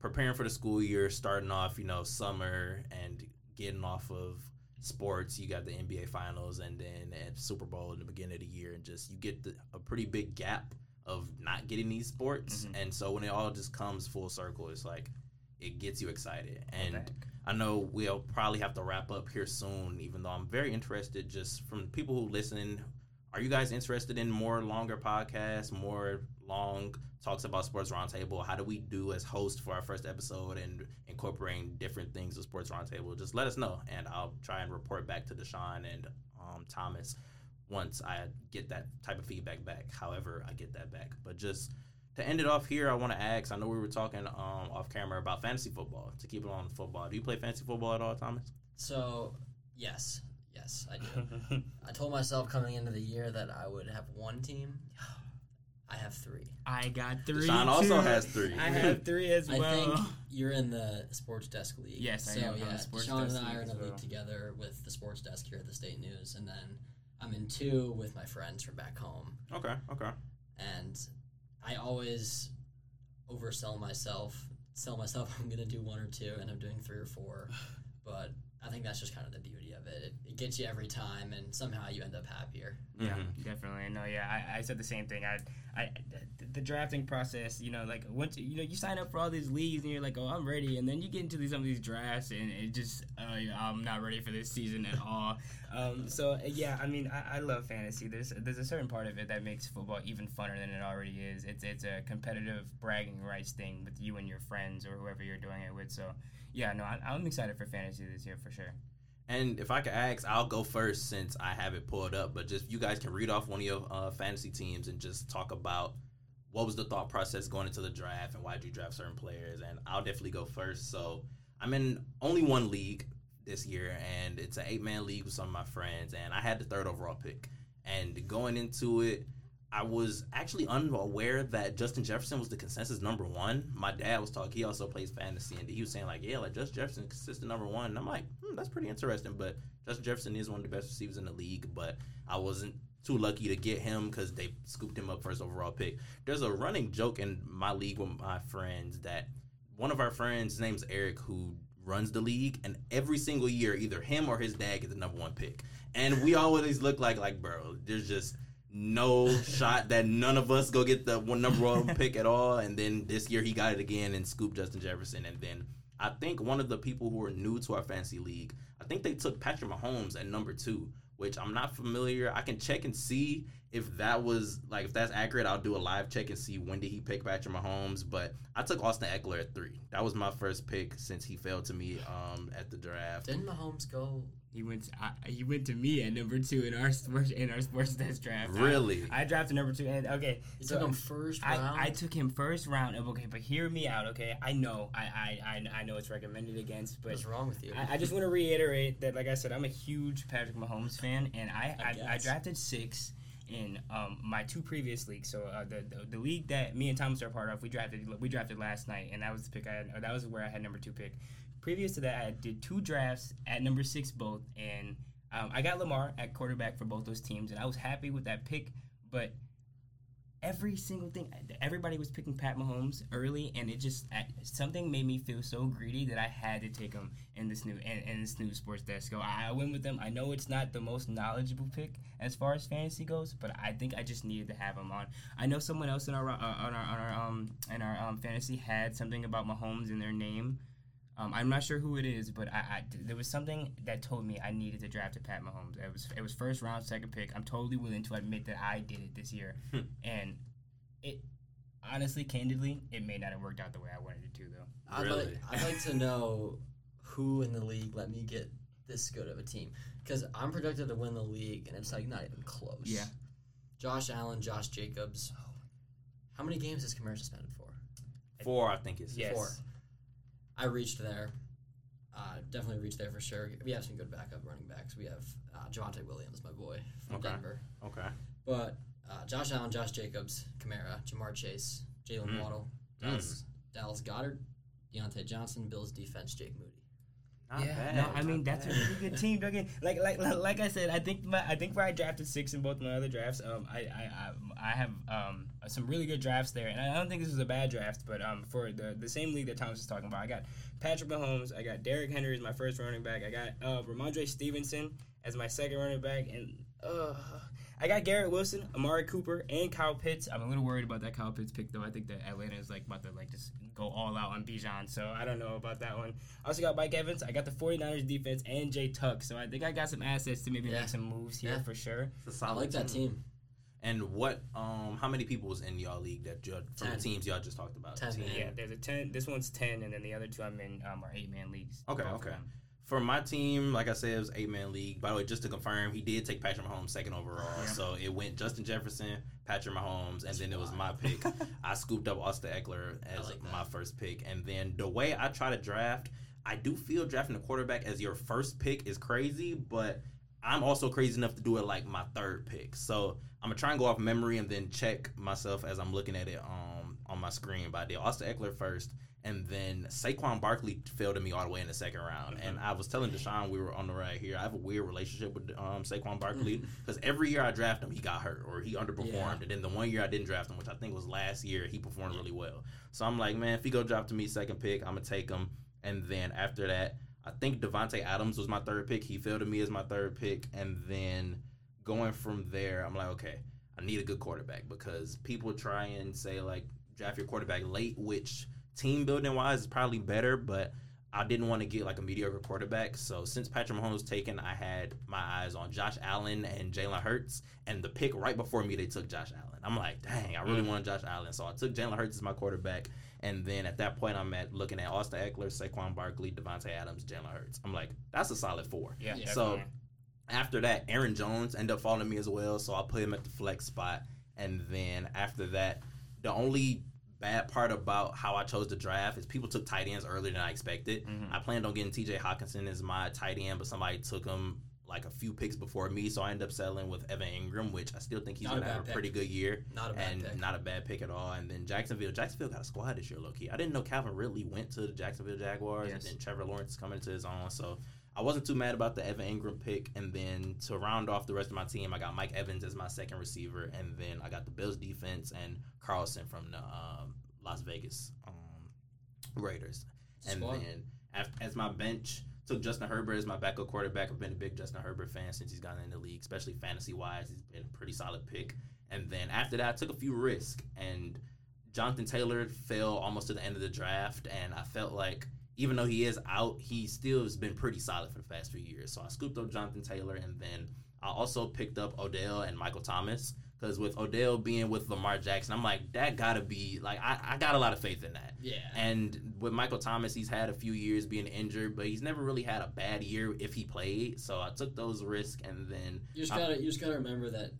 preparing for the school year, starting off, you know, summer and getting off of sports. You got the NBA finals and then at Super Bowl in the beginning of the year, and just you get the, a pretty big gap of not getting these sports. Mhm. And so when it all just comes full circle, it's like it gets you excited. And back. I know we'll probably have to wrap up here soon, even though I'm very interested just from people who listen. Are you guys interested in more longer podcasts, more long talks about Sports Roundtable? How do we do as host for our first episode and incorporating different things of Sports Roundtable? Just let us know, and I'll try and report back to DeShawn and um, Thomas once I get that type of feedback back. However, I get that back. But just to end it off here, I want to ask. I know we were talking um, off camera about fantasy football. To keep it on football, do you play fantasy football at all, Thomas? So, yes, yes, I do. I told myself coming into the year that I would have one team. I have three. I got three. DeShawn also too. has three. I have three as well. I well. think you're in the sports desk league. Yes, so. I'm yeah, the sports Sean desk and I are in as a league well. together with the sports desk here at the State News, and then I'm in two with my friends from back home. Okay, okay. And I always oversell myself, sell myself I'm gonna do one or two, and I'm doing three or four. But I think that's just kind of the beauty of it. It, it gets you every time, and somehow you end up happier. Yeah, Mhm. definitely. No, yeah, I, I said the same thing. I, I, the, the drafting process, you know, like once you know you sign up for all these leagues and you're like, oh, I'm ready, and then you get into these, some of these drafts and it just, uh, I'm not ready for this season at all. Um, so uh, yeah, I mean, I, I love fantasy. There's there's a certain part of it that makes football even funner than it already is. It's it's a competitive bragging rights thing with you and your friends or whoever you're doing it with. So yeah, no, I, I'm excited for fantasy this year for sure. And if I could ask, I'll go first since I have it pulled up. But just you guys can read off one of your uh, fantasy teams and just talk about what was the thought process going into the draft and why did you draft certain players. And I'll definitely go first. So I'm in only one league this year, and it's an eight man league with some of my friends. And I had the third overall pick. And going into it, I was actually unaware that Justin Jefferson was the consensus number one. My dad was talking; he also plays fantasy, and he was saying like, "Yeah, like Justin Jefferson consistent number one." And I'm like, hmm, "That's pretty interesting." But Justin Jefferson is one of the best receivers in the league, but I wasn't too lucky to get him because they scooped him up first overall pick. There's a running joke in my league with my friends that one of our friends, his name's Eric, who runs the league, and every single year, either him or his dad get the number one pick, and we always look like like, bro, there's just no shot that none of us go get the one number one pick at all. And then this year he got it again and scooped Justin Jefferson. And then I think one of the people who are new to our fantasy league, I think they took Patrick Mahomes at number two, which I'm not familiar. I can check and see if that was like if that's accurate. I'll do a live check and see when did he pick Patrick Mahomes. But I took Austin Ekeler at three. That was my first pick since he failed to me um, at the draft. Didn't Mahomes go He went. To, I, he went to me at number two in our sports in our sports test draft. Really? I, I drafted number two, and okay, You so took him first round. I, I took him first round. Okay, but hear me out. Okay, I know, I I, I, I know it's recommended against, but What's wrong with you? I, I just want to reiterate that, like I said, I'm a huge Patrick Mahomes fan, and I I I, I, drafted six in um, my two previous leagues. So uh, the, the the league that me and Thomas are part of, we drafted we drafted last night, and that was the pick I had. Or that was where I had number two pick. Previous to that, I did two drafts at number six both, and um, I got Lamar at quarterback for both those teams, and I was happy with that pick. But every single thing, everybody was picking Pat Mahomes early, and it just something made me feel so greedy that I had to take him in this new in, in this new sports desk. So I, I went with them. I know it's not the most knowledgeable pick as far as fantasy goes, but I think I just needed to have him on. I know someone else in our uh, on our on our um in our um fantasy had something about Mahomes in their name. Um, I'm not sure who it is, but I, I there was something that told me I needed to draft a Pat Mahomes. It was it was first round, second pick. I'm totally willing to admit that I did it this year, and it honestly, candidly, it may not have worked out the way I wanted it to, though. I'd Really? like I'd like to know who in the league let me get this good of a team because I'm projected to win the league and it's like not even close. Yeah. Josh Allen, Josh Jacobs. How many games is Kamara suspended for? Four, I think it's Yes. Four. I reached there. Uh, definitely reached there for sure. We have some good backup running backs. We have uh, Javonte Williams, my boy from Okay. Denver. Okay. But uh, Josh Allen, Josh Jacobs, Kamara, Ja'Marr Chase, Jalen Mm. Waddle, Dallas, Dallas Goedert, Diontae Johnson, Bills defense, Jake Moody. Not bad. No, I mean that's a bad. really good team. Don't get like like like, like I said. I think my, I think where I drafted six in both my other drafts. Um, I I, I, I have um some really good drafts there, and I don't think this was a bad draft. But um, for the the same league that Thomas is talking about, I got Patrick Mahomes. I got Derrick Henry as my first running back. I got uh Rhamondre Stevenson as my second running back, and uh. I got Garrett Wilson, Amari Cooper, and Kyle Pitts. I'm a little worried about that Kyle Pitts pick though. I think that Atlanta is like about to like just go all out on Bijan, so I don't know about that one. I also got Mike Evans. I got the 49ers defense and Jay Tuck. So I think I got some assets to maybe Yeah. make some moves here Yeah. for sure. It's a I solid like that team. And what? Um, how many people was in y'all league that you from the teams y'all just talked about? Ten. Ten. Yeah, there's a 10. This one's 10, and then the other two I'm in um, are eight man leagues. Okay, okay. them. For my team, like I said, it was eight man league. By the way, just to confirm, he did take Patrick Mahomes second overall. Yeah. So it went Justin Jefferson, Patrick Mahomes, and That's then it was my pick. I scooped up Austin Ekeler as like my first pick. And then the way I try to draft, I do feel drafting a quarterback as your first pick is crazy, but I'm also crazy enough to do it like my third pick. So I'm gonna try and go off memory and then check myself as I'm looking at it um, on my screen. But I did Austin Ekeler first, and then Saquon Barkley fell to me all the way in the second round. And I was telling DeShawn we were on the right here. I have a weird relationship with um, Saquon Barkley because every year I draft him, he got hurt or he underperformed. Yeah. And then the one year I didn't draft him, which I think was last year, he performed really well. So I'm like, man, if he go drop to me second pick, I'm gonna take him. And then after that, I think Davante Adams was my third pick. He fell to me as my third pick, and then going from there, I'm like, okay, I need a good quarterback because people try and say like draft your quarterback late, which team building wise is probably better, but I didn't want to get like a mediocre quarterback. So since Patrick Mahomes was taken, I had my eyes on Josh Allen and Jalen Hurts, and the pick right before me they took Josh Allen. I'm like, dang, I really Mm. wanted Josh Allen, so I took Jalen Hurts as my quarterback. And then at that point, I'm at looking at Austin Ekeler, Saquon Barkley, Davante Adams, Jalen Hurts. I'm like, that's a solid four. Yeah, Yeah. So definitely. after that, Aaron Jones ended up falling to me as well, so I put him at the flex spot. And then after that, the only bad part about how I chose to draft is people took tight ends earlier than I expected. Mhm. I planned on getting T.J. Hawkinson as my tight end, but somebody took him like a few picks before me, so I end up settling with Evan Engram, which I still think he's Not gonna have bad a pick. pretty good year Not a bad and pick. not a bad pick at all. And then Jacksonville, Jacksonville got a squad this year, low key. I didn't know Calvin Ridley went to the Jacksonville Jaguars, Yes. and then Trevor Lawrence is coming to his own. So I wasn't too mad about the Evan Engram pick. And then to round off the rest of my team, I got Mike Evans as my second receiver, and then I got the Bills defense and Carlson from the um, Las Vegas um, Raiders. And then as my bench, took Justin Herbert as my backup quarterback. I've been a big Justin Herbert fan since he's gotten in the league, especially fantasy wise. He's been a pretty solid pick. And then after that, I took a few risks. And Jonathan Taylor fell almost to the end of the draft. And I felt like even though he is out, he still has been pretty solid for the past few years. So I scooped up Jonathan Taylor. And then I also picked up Odell and Michael Thomas. Because with Odell being with Lamar Jackson, I'm like, that gotta be like I, I got a lot of faith in that. Yeah. And with Michael Thomas, he's had a few years being injured, but he's never really had a bad year if he played. So I took those risks, and then You just I- gotta you just gotta remember that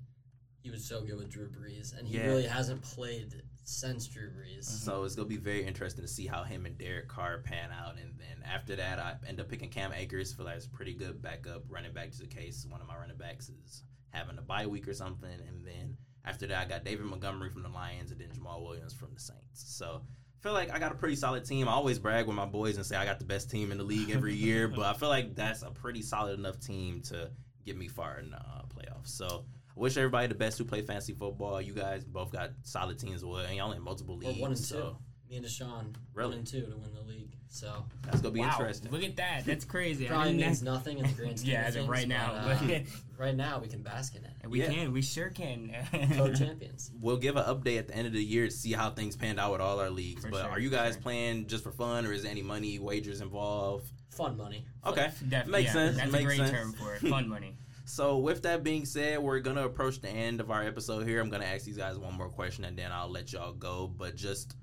he was so good with Drew Brees, and he Yeah. really hasn't played since Drew Brees. So it's gonna be very interesting to see how him and Derek Carr pan out, and then after that, I end up picking Cam Akers for like a pretty good backup running back to the case one of my running backs is having a bye week or something, and then after that, I got David Montgomery from the Lions and then Jamaal Williams from the Saints. So I feel like I got a pretty solid team. I always brag with my boys and say I got the best team in the league every year, but I feel like that's a pretty solid enough team to get me far in the uh, playoffs. So. I wish everybody the best who play fantasy football. You guys both got solid teams as well, and y'all in multiple We're leagues. one and two. Me and Deshaun, Really? one and two to win the league. So That's gonna be wow, interesting. look at that. That's crazy. Probably didn't means nothing in the grand scheme yeah, of as of things, right now. but, uh, right now we can bask in it. And we Yeah. can. We sure can. Co-champions. We'll give an update at the end of the year to see how things panned out with all our leagues. For but sure, are you guys sure. playing just for fun, or is there any money wagers involved? Fun money. Okay, Def- makes yeah, sense. That's makes a great sense. term for it. Fun money. So with that being said, we're gonna approach the end of our episode here. I'm gonna ask these guys one more question, and then I'll let y'all go. But just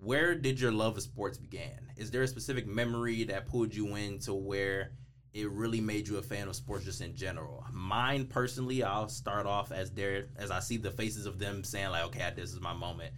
where did your love of sports begin? Is there a specific memory that pulled you into where it really made you a fan of sports just in general? Mine personally, I'll start off as there as I see the faces of them saying like, okay, this is my moment.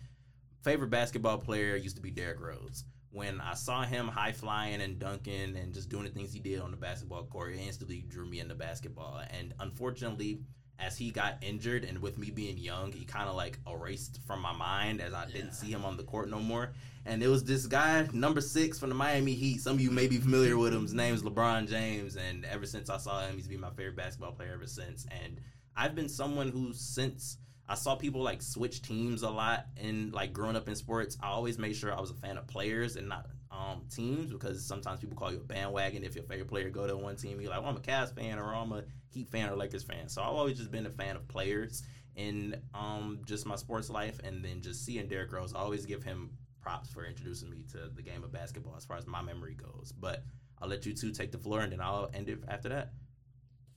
Favorite basketball player used to be Derrick Rose. When I saw him high flying and dunking and just doing the things he did on the basketball court, it instantly drew me into basketball. And unfortunately, as he got injured and with me being young, he kind of like erased from my mind as I Yeah. didn't see him on the court no more. And it was this guy, number six from the Miami Heat. Some of you may be familiar with him. His name is LeBron James. And ever since I saw him, he's been my favorite basketball player ever since. And I've been someone who, since I saw people like switch teams a lot and like growing up in sports, I always made sure I was a fan of players and not um, teams because sometimes people call you a bandwagon if your favorite player go to one team. You're like, well, I'm a Cavs fan or I'm a Heat fan or Lakers fan. So I've always just been a fan of players in um, just my sports life, and then just seeing Derrick Rose, I always give him props for introducing me to the game of basketball as far as my memory goes. But I'll let you two take the floor, and then I'll end it after that.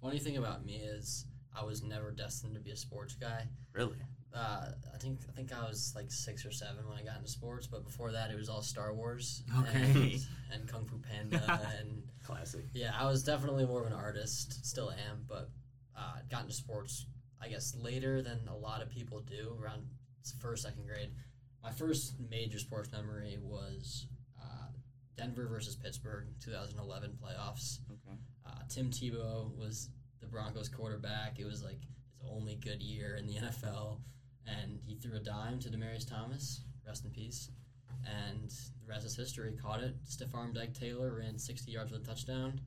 Funny thing about me is I was never destined to be a sports guy. Really? Uh, I think I think I was like six or seven when I got into sports, but before that it was all Star Wars Okay. and, and Kung Fu Panda and Classic. yeah, I was definitely more of an artist, still am, but uh, got into sports I guess later than a lot of people do, around first second grade. My first major sports memory was uh, Denver versus Pittsburgh, 2011 playoffs. Okay. Uh, Tim Tebow was the Broncos quarterback. It was like his only good year in the NFL, and he threw a dime to Demaryius Thomas. Rest in peace. And the rest is history. Caught it. Stiff arm Ike Taylor ran 60 yards with a touchdown.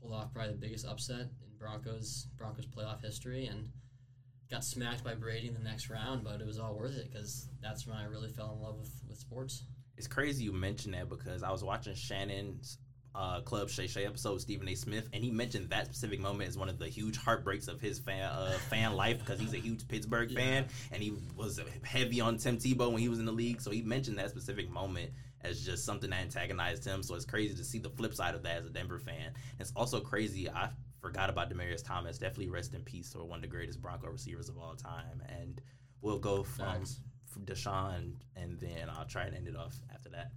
Pulled off probably the biggest upset in Broncos Broncos playoff history, and got smacked by Brady in the next round. But it was all worth it because that's when I really fell in love with, with sports. It's crazy you mentioned that because I was watching Shannon's uh, Club Shay Shay episode with Stephen A. Smith, and he mentioned that specific moment as one of the huge heartbreaks of his fan uh, fan life because he's a huge Pittsburgh Yeah. fan, and he was heavy on Tim Tebow when he was in the league. So he mentioned that specific moment as just something that antagonized him. So it's crazy to see the flip side of that as a Denver fan. It's also crazy. I forgot about Demaryius Thomas. Definitely rest in peace for one of the greatest Bronco receivers of all time. And we'll go from, Facts. from DeShawn, and then I'll try and end it off after that.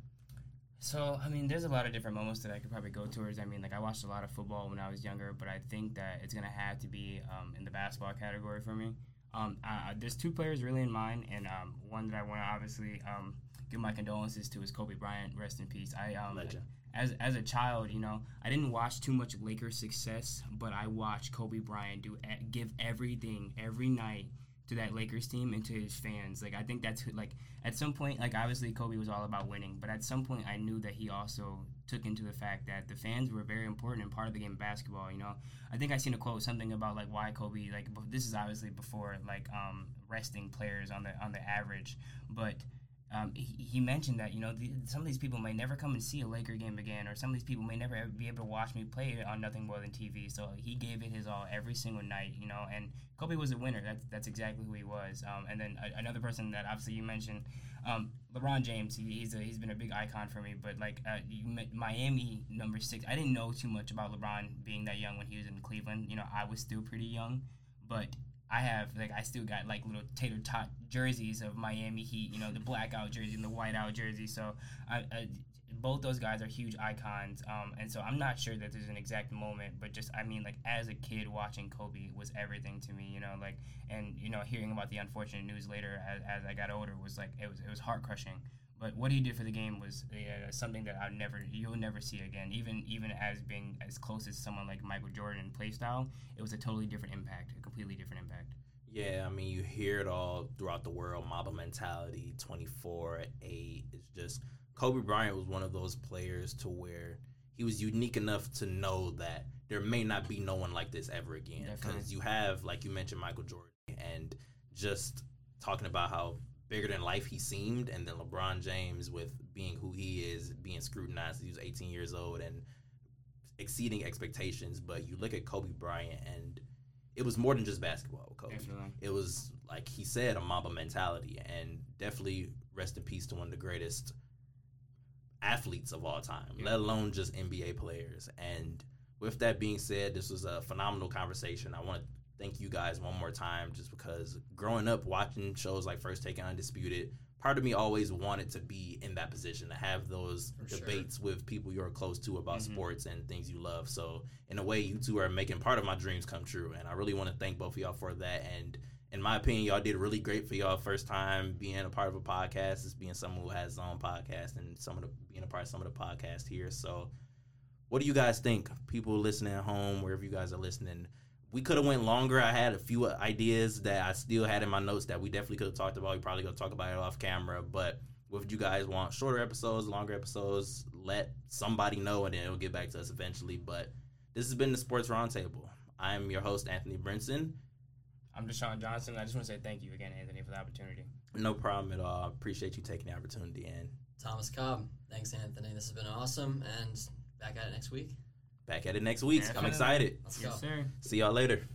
So I mean, there's a lot of different moments that I could probably go towards. I mean, like I watched a lot of football when I was younger, but I think that it's gonna have to be um, in the basketball category for me. Um, uh, there's two players really in mind, and um, one that I want to obviously um, give my condolences to is Kobe Bryant. Rest in peace. I um, Legend. as as a child, you know, I didn't watch too much Lakers success, but I watched Kobe Bryant do give everything every night to that Lakers team and to his fans. Like I think that's like at some point, like obviously Kobe was all about winning, but at some point I knew that he also took into the fact that the fans were very important and part of the game of basketball. You know, I think I seen a quote something about like why Kobe like this is obviously before like um resting players on the on the average, but um, he, he mentioned that you know the, some of these people may never come and see a Laker game again, or some of these people may never be able to watch me play on nothing more than TV. So he gave it his all every single night, you know. And Kobe was a winner. That's that's exactly who he was. Um, and then a, another person that obviously you mentioned, um, LeBron James. He, he's a, he's been a big icon for me. But like uh, Miami number six, I didn't know too much about LeBron being that young when he was in Cleveland. You know, I was still pretty young, but I have like I still got like little tater tot jerseys of Miami Heat, you know, the blackout jersey and the whiteout jersey. So I, I both those guys are huge icons. Um, and so I'm not sure that there's an exact moment, but just I mean, like as a kid watching Kobe was everything to me, you know, like and you know hearing about the unfortunate news later as, as I got older was like it was it was heart crushing. But what he did for the game was uh, something that I'll never, you'll never see again. Even even as being as close as someone like Michael Jordan in play style, it was a totally different impact, a completely different impact. Yeah, I mean, you hear it all throughout the world. Mamba mentality, twenty four, eight. It's just Kobe Bryant was one of those players to where he was unique enough to know that there may not be no one like this ever again. Because you have, like you mentioned, Michael Jordan, and just talking about how bigger than life he seemed, and then LeBron James with being who he is, being scrutinized. He was 18 years old and exceeding expectations. But you look at Kobe Bryant, and it was more than just basketball. Kobe, Definitely. it was like he said, a Mamba mentality, and definitely rest in peace to one of the greatest athletes of all time, yeah. let alone just NBA players. And with that being said, this was a phenomenal conversation. I want to thank you guys one more time just because growing up watching shows like First Take and Undisputed, part of me always wanted to be in that position to have those For debates sure. with people you're close to about mm-hmm. sports and things you love. So in a way, you two are making part of my dreams come true, and I really want to thank both of y'all for that. And in my opinion, y'all did really great for y'all first time being a part of a podcast. Is being someone who has his own podcast and some of the being a part of some of the podcast here. So, what do you guys think? People listening at home, wherever you guys are listening, we could have went longer. I had a few ideas that I still had in my notes that we definitely could have talked about. We probably gonna talk about it off camera, but if you guys want shorter episodes, longer episodes, let somebody know, and then it'll get back to us eventually. But this has been the Sports Roundtable. I am your host, Anthony Brinson. I'm DeShawn Johnson. I just want to say thank you again, Anthony, for the opportunity. No problem at all. Appreciate you taking the opportunity. And Thomas Cobb. Thanks, Anthony. This has been awesome. And back at it next week. Back at it next week. I'm excited. Let's yes, go. Sir. See y'all later.